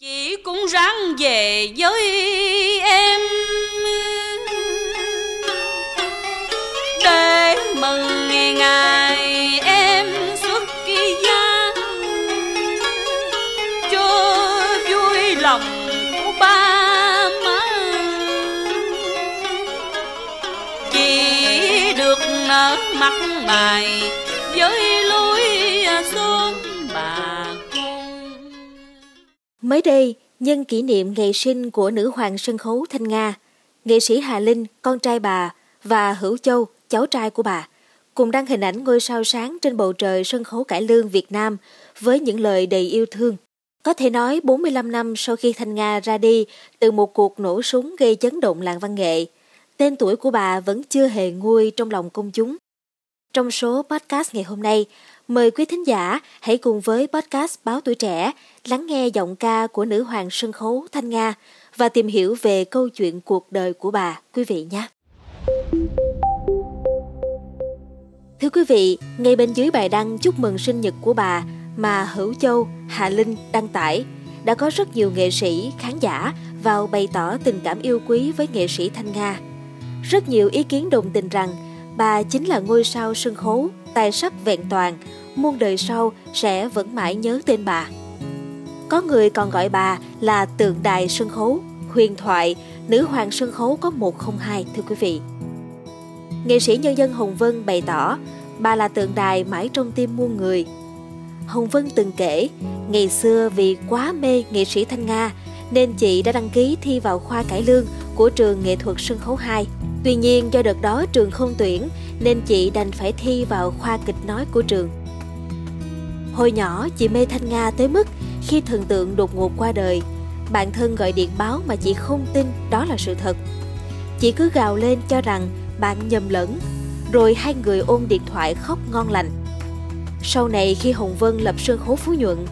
Chị cũng ráng về với em. Để mừng ngày em xuất kỳ gia Cho vui lòng của ba má. Chỉ được nở mặt mày Mới đây, nhân kỷ niệm ngày sinh của nữ hoàng sân khấu Thanh Nga, nghệ sĩ Hà Linh, con trai bà, và Hữu Châu, cháu trai của bà, cùng đăng hình ảnh ngôi sao sáng trên bầu trời sân khấu cải lương Việt Nam với những lời đầy yêu thương. Có thể nói 45 năm sau khi Thanh Nga ra đi từ một cuộc nổ súng gây chấn động làng văn nghệ, tên tuổi của bà vẫn chưa hề nguôi trong lòng công chúng. Trong số podcast ngày hôm nay, mời quý thính giả hãy cùng với podcast Báo Tuổi Trẻ lắng nghe giọng ca của nữ hoàng sân khấu Thanh Nga và tìm hiểu về câu chuyện cuộc đời của bà, quý vị nhé. Thưa quý vị, ngay bên dưới bài đăng chúc mừng sinh nhật của bà mà Hữu Châu, Hà Linh đăng tải, đã có rất nhiều nghệ sĩ, khán giả vào bày tỏ tình cảm yêu quý với nghệ sĩ Thanh Nga. Rất nhiều ý kiến đồng tình rằng bà chính là ngôi sao sân khấu, tài sắc vẹn toàn, muôn đời sau sẽ vẫn mãi nhớ tên bà. Có người còn gọi bà là tượng đài sân khấu, huyền thoại, nữ hoàng sân khấu có 102 thưa quý vị. Nghệ sĩ nhân dân Hồng Vân bày tỏ bà là tượng đài mãi trong tim muôn người. Hồng Vân từng kể, ngày xưa vì quá mê nghệ sĩ Thanh Nga nên chị đã đăng ký thi vào khoa cải lương của trường nghệ thuật sân khấu 2. Tuy nhiên do đợt đó trường không tuyển nên chị đành phải thi vào khoa kịch nói của trường. Hồi nhỏ chị mê Thanh Nga tới mức khi thần tượng đột ngột qua đời, bạn thân gọi điện báo mà chị không tin đó là sự thật. Chị cứ gào lên cho rằng bạn nhầm lẫn, rồi hai người ôm điện thoại khóc ngon lành. Sau này khi Hồng Vân lập sân khấu Phú Nhuận,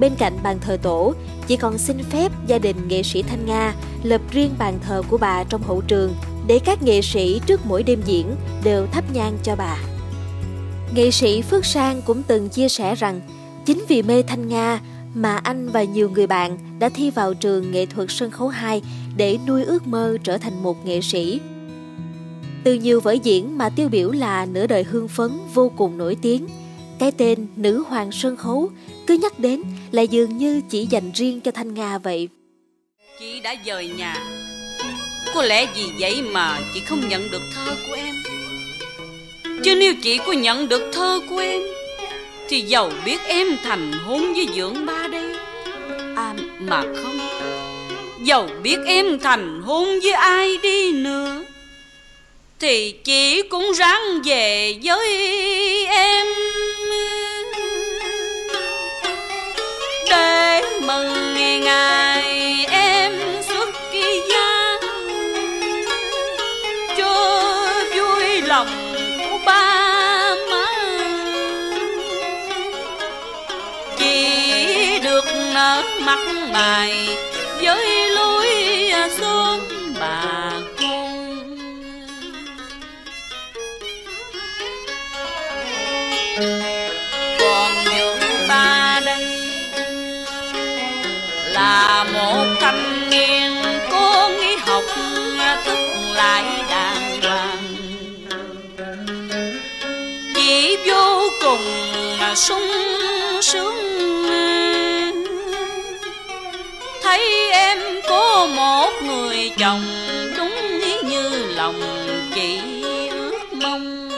bên cạnh bàn thờ tổ, chị còn xin phép gia đình nghệ sĩ Thanh Nga lập riêng bàn thờ của bà trong hậu trường để các nghệ sĩ trước mỗi đêm diễn đều thắp nhang cho bà. Nghệ sĩ Phước Sang cũng từng chia sẻ rằng chính vì mê Thanh Nga mà anh và nhiều người bạn đã thi vào trường nghệ thuật sân khấu 2 để nuôi ước mơ trở thành một nghệ sĩ. Từ nhiều vở diễn mà tiêu biểu là nửa đời hương phấn vô cùng nổi tiếng, cái tên nữ hoàng sân khấu cứ nhắc đến là dường như chỉ dành riêng cho Thanh Nga vậy. Chị đã rời nhà có lẽ vì vậy mà chị không nhận được thơ của em. Chứ nếu chị có nhận được thơ của em, Thì giàu biết em thành hôn với dưỡng ba đây. À mà không, Giàu biết em thành hôn với ai đi nữa, Thì chị cũng ráng về với em. Để mừng ngày mắt mặt mày với lối xuống bà con còn những ba đây là một thanh niên cố nghĩ học tức lại đàng hoàng. Chỉ vô cùng sung sướng một người chồng đúng như lòng chị ước mong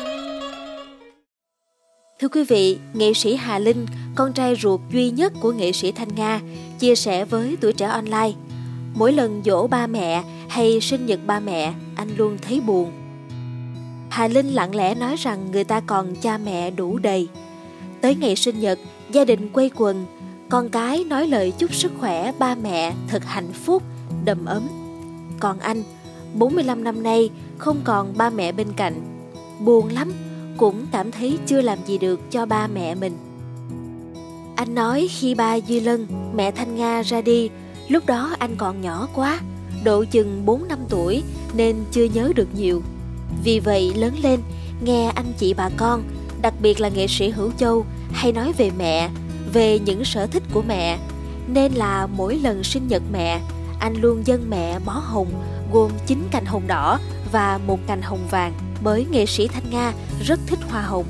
Thưa quý vị, nghệ sĩ Hà Linh, con trai ruột duy nhất của nghệ sĩ Thanh Nga, chia sẻ với tuổi trẻ online. Mỗi lần dỗ ba mẹ hay sinh nhật ba mẹ, anh luôn thấy buồn. Hà Linh lặng lẽ nói rằng người ta còn cha mẹ đủ đầy. Tới ngày sinh nhật, gia đình quây quần, con cái nói lời chúc sức khỏe ba mẹ thật hạnh phúc, đầm ấm. Còn anh, 45 năm nay không còn ba mẹ bên cạnh. Buồn lắm, cũng cảm thấy chưa làm gì được cho ba mẹ mình. Anh nói khi ba Duy Lân, mẹ Thanh Nga ra đi, lúc đó anh còn nhỏ quá, độ chừng 4 năm tuổi nên chưa nhớ được nhiều. Vì vậy lớn lên, nghe anh chị bà con, đặc biệt là nghệ sĩ Hữu Châu hay nói về mẹ, về những sở thích của mẹ, Nên là mỗi lần sinh nhật mẹ, anh luôn dâng mẹ bó hồng gồm 9 cành hồng đỏ và một cành hồng vàng bởi nghệ sĩ Thanh Nga rất thích hoa hồng.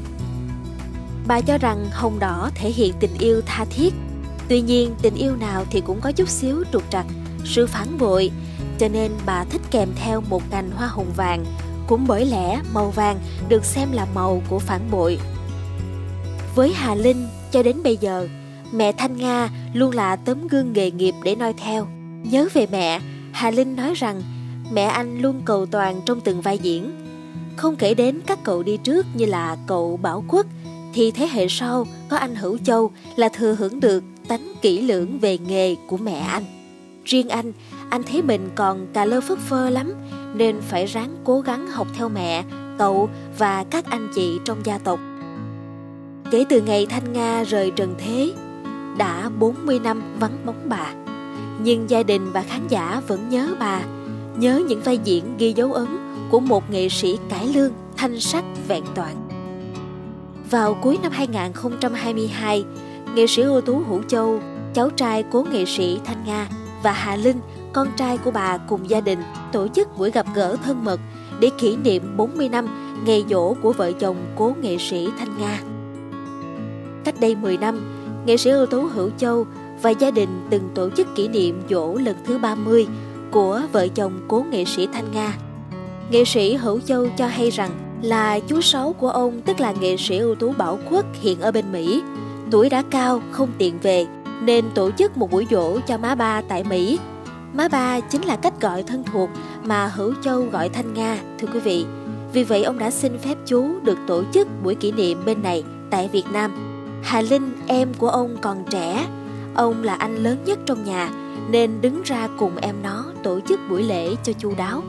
Bà cho rằng hồng đỏ thể hiện tình yêu tha thiết. Tuy nhiên, tình yêu nào thì cũng có chút xíu trục trặc, sự phản bội, cho nên bà thích kèm theo một cành hoa hồng vàng. Cũng bởi lẽ màu vàng được xem là màu của phản bội. Với Hà Linh, cho đến bây giờ, mẹ Thanh Nga luôn là tấm gương nghề nghiệp để noi theo. Nhớ về mẹ, Hà Linh nói rằng mẹ anh luôn cầu toàn trong từng vai diễn. Không kể đến các cậu đi trước như là cậu Bảo Quốc, thì thế hệ sau có anh Hữu Châu là thừa hưởng được tánh kỹ lưỡng về nghề của mẹ anh. Riêng anh, anh thấy mình còn cà lơ phất phơ lắm nên phải ráng cố gắng học theo mẹ, cậu và các anh chị trong gia tộc. Kể từ ngày Thanh Nga rời trần thế, đã 40 năm vắng bóng bà. Nhưng gia đình và khán giả vẫn nhớ bà, nhớ những vai diễn ghi dấu ấn của một nghệ sĩ cải lương thanh sắc vẹn toàn. Vào cuối năm 2022, nghệ sĩ ưu tú Hữu Châu, cháu trai cố nghệ sĩ Thanh Nga và Hà Linh, con trai của bà cùng gia đình tổ chức buổi gặp gỡ thân mật để kỷ niệm 40 năm ngày dỗ của vợ chồng cố nghệ sĩ Thanh Nga. Cách đây 10 năm, nghệ sĩ ưu tú Hữu Châu và gia đình từng tổ chức kỷ niệm dỗ lần thứ 30 của vợ chồng cố nghệ sĩ Thanh Nga. Nghệ sĩ Hữu Châu cho hay rằng là chú sáu của ông tức là nghệ sĩ ưu tú Bảo Quốc hiện ở bên Mỹ. Tuổi đã cao, không tiện về, nên tổ chức một buổi dỗ cho má ba tại Mỹ. Má ba chính là cách gọi thân thuộc mà Hữu Châu gọi Thanh Nga, thưa quý vị. Vì vậy ông đã xin phép chú được tổ chức buổi kỷ niệm bên này tại Việt Nam. Hà Linh, em của ông còn trẻ, ông là anh lớn nhất trong nhà nên đứng ra cùng em nó tổ chức buổi lễ cho chu đáo.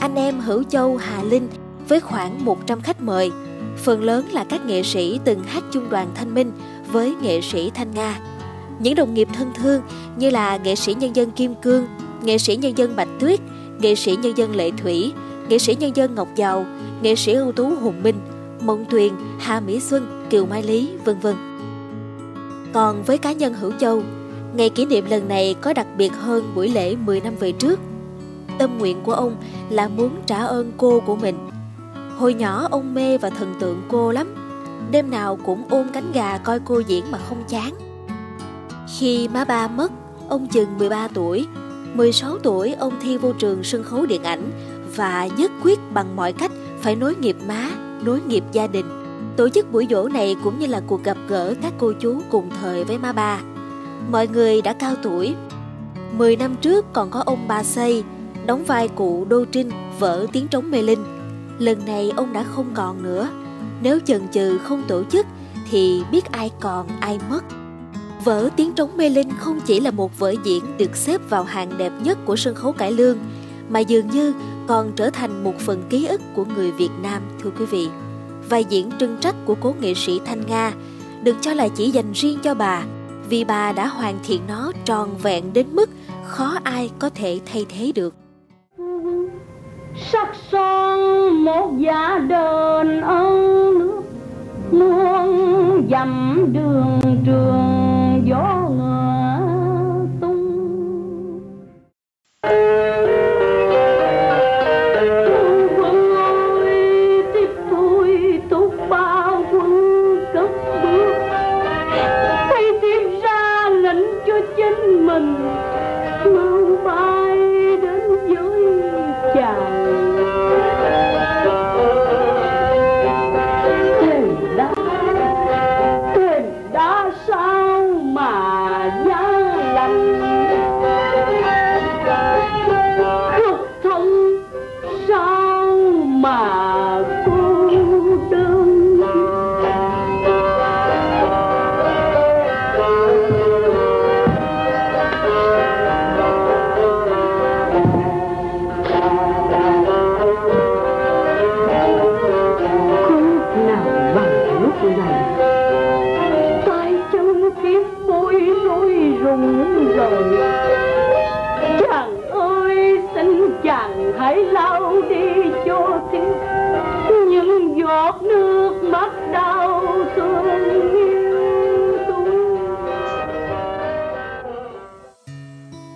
Anh em Hữu Châu, Hà Linh với khoảng 100 khách mời, phần lớn là các nghệ sĩ từng hát chung đoàn Thanh Minh với nghệ sĩ Thanh Nga. Những đồng nghiệp thân thương như là nghệ sĩ nhân dân Kim Cương, nghệ sĩ nhân dân Bạch Tuyết, nghệ sĩ nhân dân Lệ Thủy, nghệ sĩ nhân dân Ngọc Giàu, nghệ sĩ ưu tú Hùng Minh, Mộng Tuyền, Hà Mỹ Xuân, Kiều Mai Lý, vân vân. Còn với cá nhân Hữu Châu, ngày kỷ niệm lần này có đặc biệt hơn buổi lễ 10 năm về trước. Tâm nguyện của ông là muốn trả ơn cô của mình. Hồi nhỏ ông mê và thần tượng cô lắm, đêm nào cũng ôm cánh gà coi cô diễn mà không chán. Khi má ba mất, ông chừng 13 tuổi, 16 tuổi ông thi vô trường sân khấu điện ảnh và nhất quyết bằng mọi cách phải nối nghiệp má, nối nghiệp gia đình. Tổ chức buổi dỗ này cũng như là cuộc gặp gỡ các cô chú cùng thời với ma bà. Mọi người đã cao tuổi. Mười năm trước còn có ông bà Xây, đóng vai cụ Đô Trinh, vỡ tiếng trống mê linh. Lần này ông đã không còn nữa. Nếu chần chừ không tổ chức thì biết ai còn ai mất. Vở Tiếng trống mê linh không chỉ là một vở diễn được xếp vào hàng đẹp nhất của sân khấu cải lương, mà dường như còn trở thành một phần ký ức của người Việt Nam, thưa quý vị. Vai diễn trưng trách của cố nghệ sĩ Thanh Nga được cho là chỉ dành riêng cho bà, vì bà đã hoàn thiện nó tròn vẹn đến mức khó ai có thể thay thế được. Sắc son một giá đơn ơn nước muôn dặm đường trường gió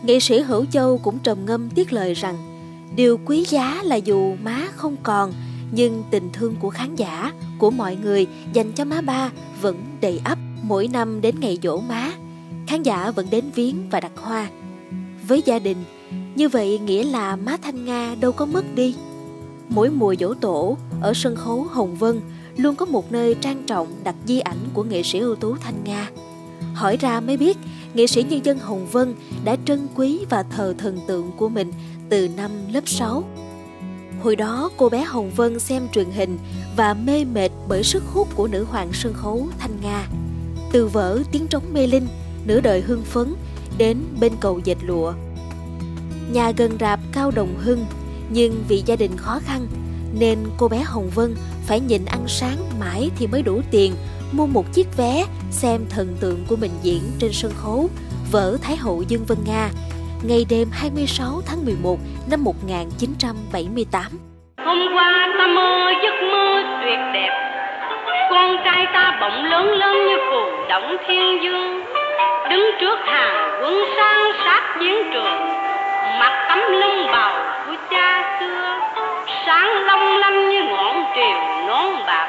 Nghệ sĩ Hữu Châu cũng trầm ngâm tiếc lời rằng Điều quý giá là dù má không còn Nhưng tình thương của khán giả, của mọi người dành cho má ba vẫn đầy ắp Mỗi năm đến ngày dỗ má. Khán giả vẫn đến viếng và đặt hoa. Với gia đình Như vậy nghĩa là má Thanh Nga đâu có mất đi. Mỗi mùa dỗ tổ Ở sân khấu Hồng Vân Luôn có một nơi trang trọng đặt di ảnh của nghệ sĩ ưu tú Thanh Nga. Hỏi ra mới biết nghệ sĩ nhân dân Hồng Vân đã trân quý và thờ thần tượng của mình từ năm lớp 6. Hồi đó cô bé Hồng Vân xem truyền hình và mê mệt bởi sức hút của nữ hoàng sân khấu Thanh Nga. Từ vở Tiếng trống mê linh, nửa đời hưng phấn đến bên cầu dệt lụa. Nhà gần rạp Cao Đồng Hưng, nhưng vì gia đình khó khăn nên cô bé Hồng Vân phải nhịn ăn sáng mãi thì mới đủ tiền mua một chiếc vé, xem thần tượng của mình diễn trên sân khấu, vở Thái hậu Dương Vân Nga, ngày đêm 26 tháng 11 năm 1978. Hôm qua ta mơ giấc mơ tuyệt đẹp. Con trai ta bỗng lớn lớn như phù động thiên dương. Đứng trước hàng quân sang sát chiến trường, Mặc tấm lưng bào của cha xưa. Sáng long lanh như ngọn triều nón bạc.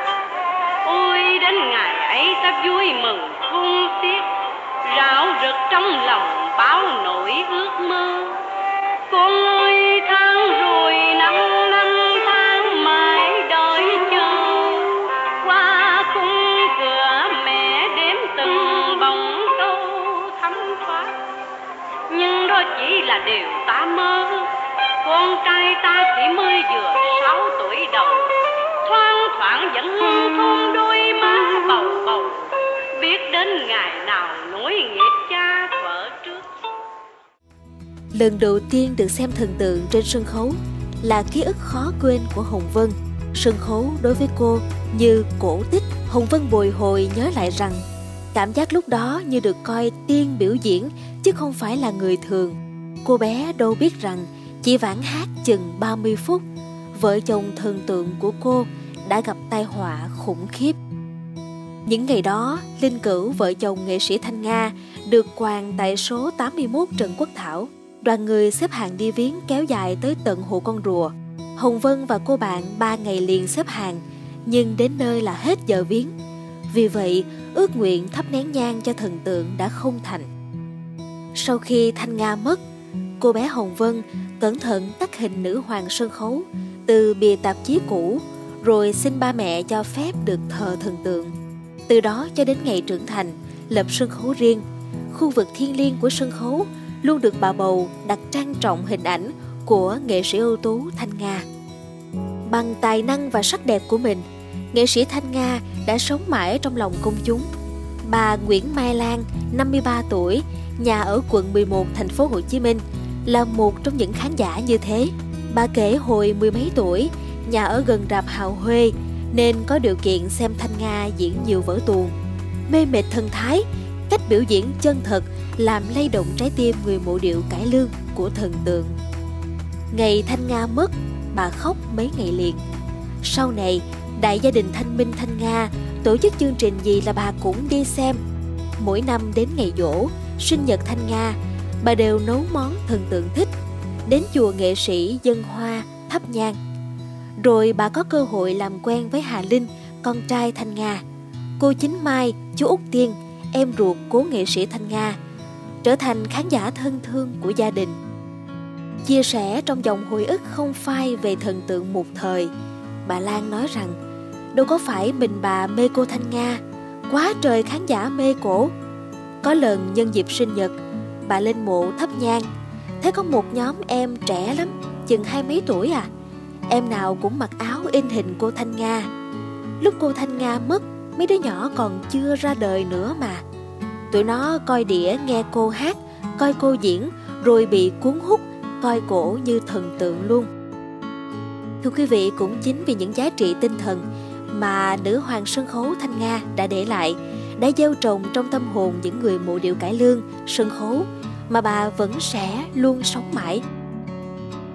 Ôi đến ngày ấy ta vui mừng khôn xiết Rạo rực trong lòng bao nỗi ước mơ. Con ơi, tháng rồi năm năm tháng mãi đợi chờ. Qua khung cửa mẹ đếm từng bóng câu thấm thoát. Nhưng đó chỉ là điều ta mơ. Con trai ta chỉ mới vừa sáu tuổi đầu. Thoang thoảng vẫn thôn đôi má bầu bầu Biết đến ngày nào nối nghiệp cha vợ trước Lần đầu tiên được xem thần tượng trên sân khấu là ký ức khó quên của Hồng Vân. Sân khấu đối với cô như cổ tích, Hồng Vân bồi hồi nhớ lại rằng cảm giác lúc đó như được coi tiên biểu diễn chứ không phải là người thường. Cô bé đâu biết rằng chỉ vãn hát chừng 30 phút, vợ chồng thần tượng của cô đã gặp tai họa khủng khiếp. Những ngày đó, Linh Cửu vợ chồng nghệ sĩ Thanh Nga được quàng tại số 81 Trần Quốc Thảo. Đoàn người xếp hàng đi viếng kéo dài tới tận hồ con rùa. Hồng Vân và cô bạn ba ngày liền xếp hàng, nhưng đến nơi là hết giờ viếng. Vì vậy, ước nguyện thắp nén nhang cho thần tượng đã không thành. Sau khi Thanh Nga mất, cô bé Hồng Vân cẩn thận tắt hình nữ hoàng sân khấu từ bìa tạp chí cũ, rồi xin ba mẹ cho phép được thờ thần tượng. Từ đó cho đến ngày trưởng thành, lập sân khấu riêng, khu vực thiên liêng của sân khấu luôn được bà bầu đặt trang trọng hình ảnh của nghệ sĩ ưu tú Thanh Nga. Bằng tài năng và sắc đẹp của mình, nghệ sĩ Thanh Nga đã sống mãi trong lòng công chúng. Bà Nguyễn Mai Lan, 53 tuổi, nhà ở quận 11 thành phố Hồ Chí Minh, là một trong những khán giả như thế. Bà kể hồi mười mấy tuổi, nhà ở gần rạp Hào Huê, nên có điều kiện xem Thanh Nga diễn nhiều vở tuồng. Mê mệt thần thái, cách biểu diễn chân thật làm lay động trái tim người mộ điệu cải lương của thần tượng. Ngày Thanh Nga mất, bà khóc mấy ngày liền. Sau này, đại gia đình Thanh Minh Thanh Nga tổ chức chương trình gì là bà cũng đi xem. Mỗi năm đến ngày dỗ, sinh nhật Thanh Nga, bà đều nấu món thần tượng thích. Đến chùa nghệ sĩ dân hoa, thắp nhang rồi bà có cơ hội làm quen với Hà Linh, con trai Thanh Nga. Cô Chính Mai, chú Úc Tiên, em ruột cố nghệ sĩ Thanh Nga, trở thành khán giả thân thương của gia đình. Chia sẻ trong dòng hồi ức không phai về thần tượng một thời, bà Lan nói rằng đâu có phải mình bà mê cô Thanh Nga, quá trời khán giả mê cổ. Có lần nhân dịp sinh nhật, bà lên mộ thắp nhang, thấy có một nhóm em trẻ lắm, chừng hai mấy tuổi à, Em nào cũng mặc áo in hình cô Thanh Nga. Lúc cô Thanh Nga mất Mấy đứa nhỏ còn chưa ra đời nữa mà. Tụi nó coi đĩa nghe cô hát Coi cô diễn Rồi bị cuốn hút Coi cổ như thần tượng luôn. Thưa quý vị cũng chính vì những giá trị tinh thần Mà nữ hoàng sân khấu Thanh Nga đã để lại Đã gieo trồng trong tâm hồn những người mộ điệu cải lương, sân khấu Mà bà vẫn sẽ luôn sống mãi.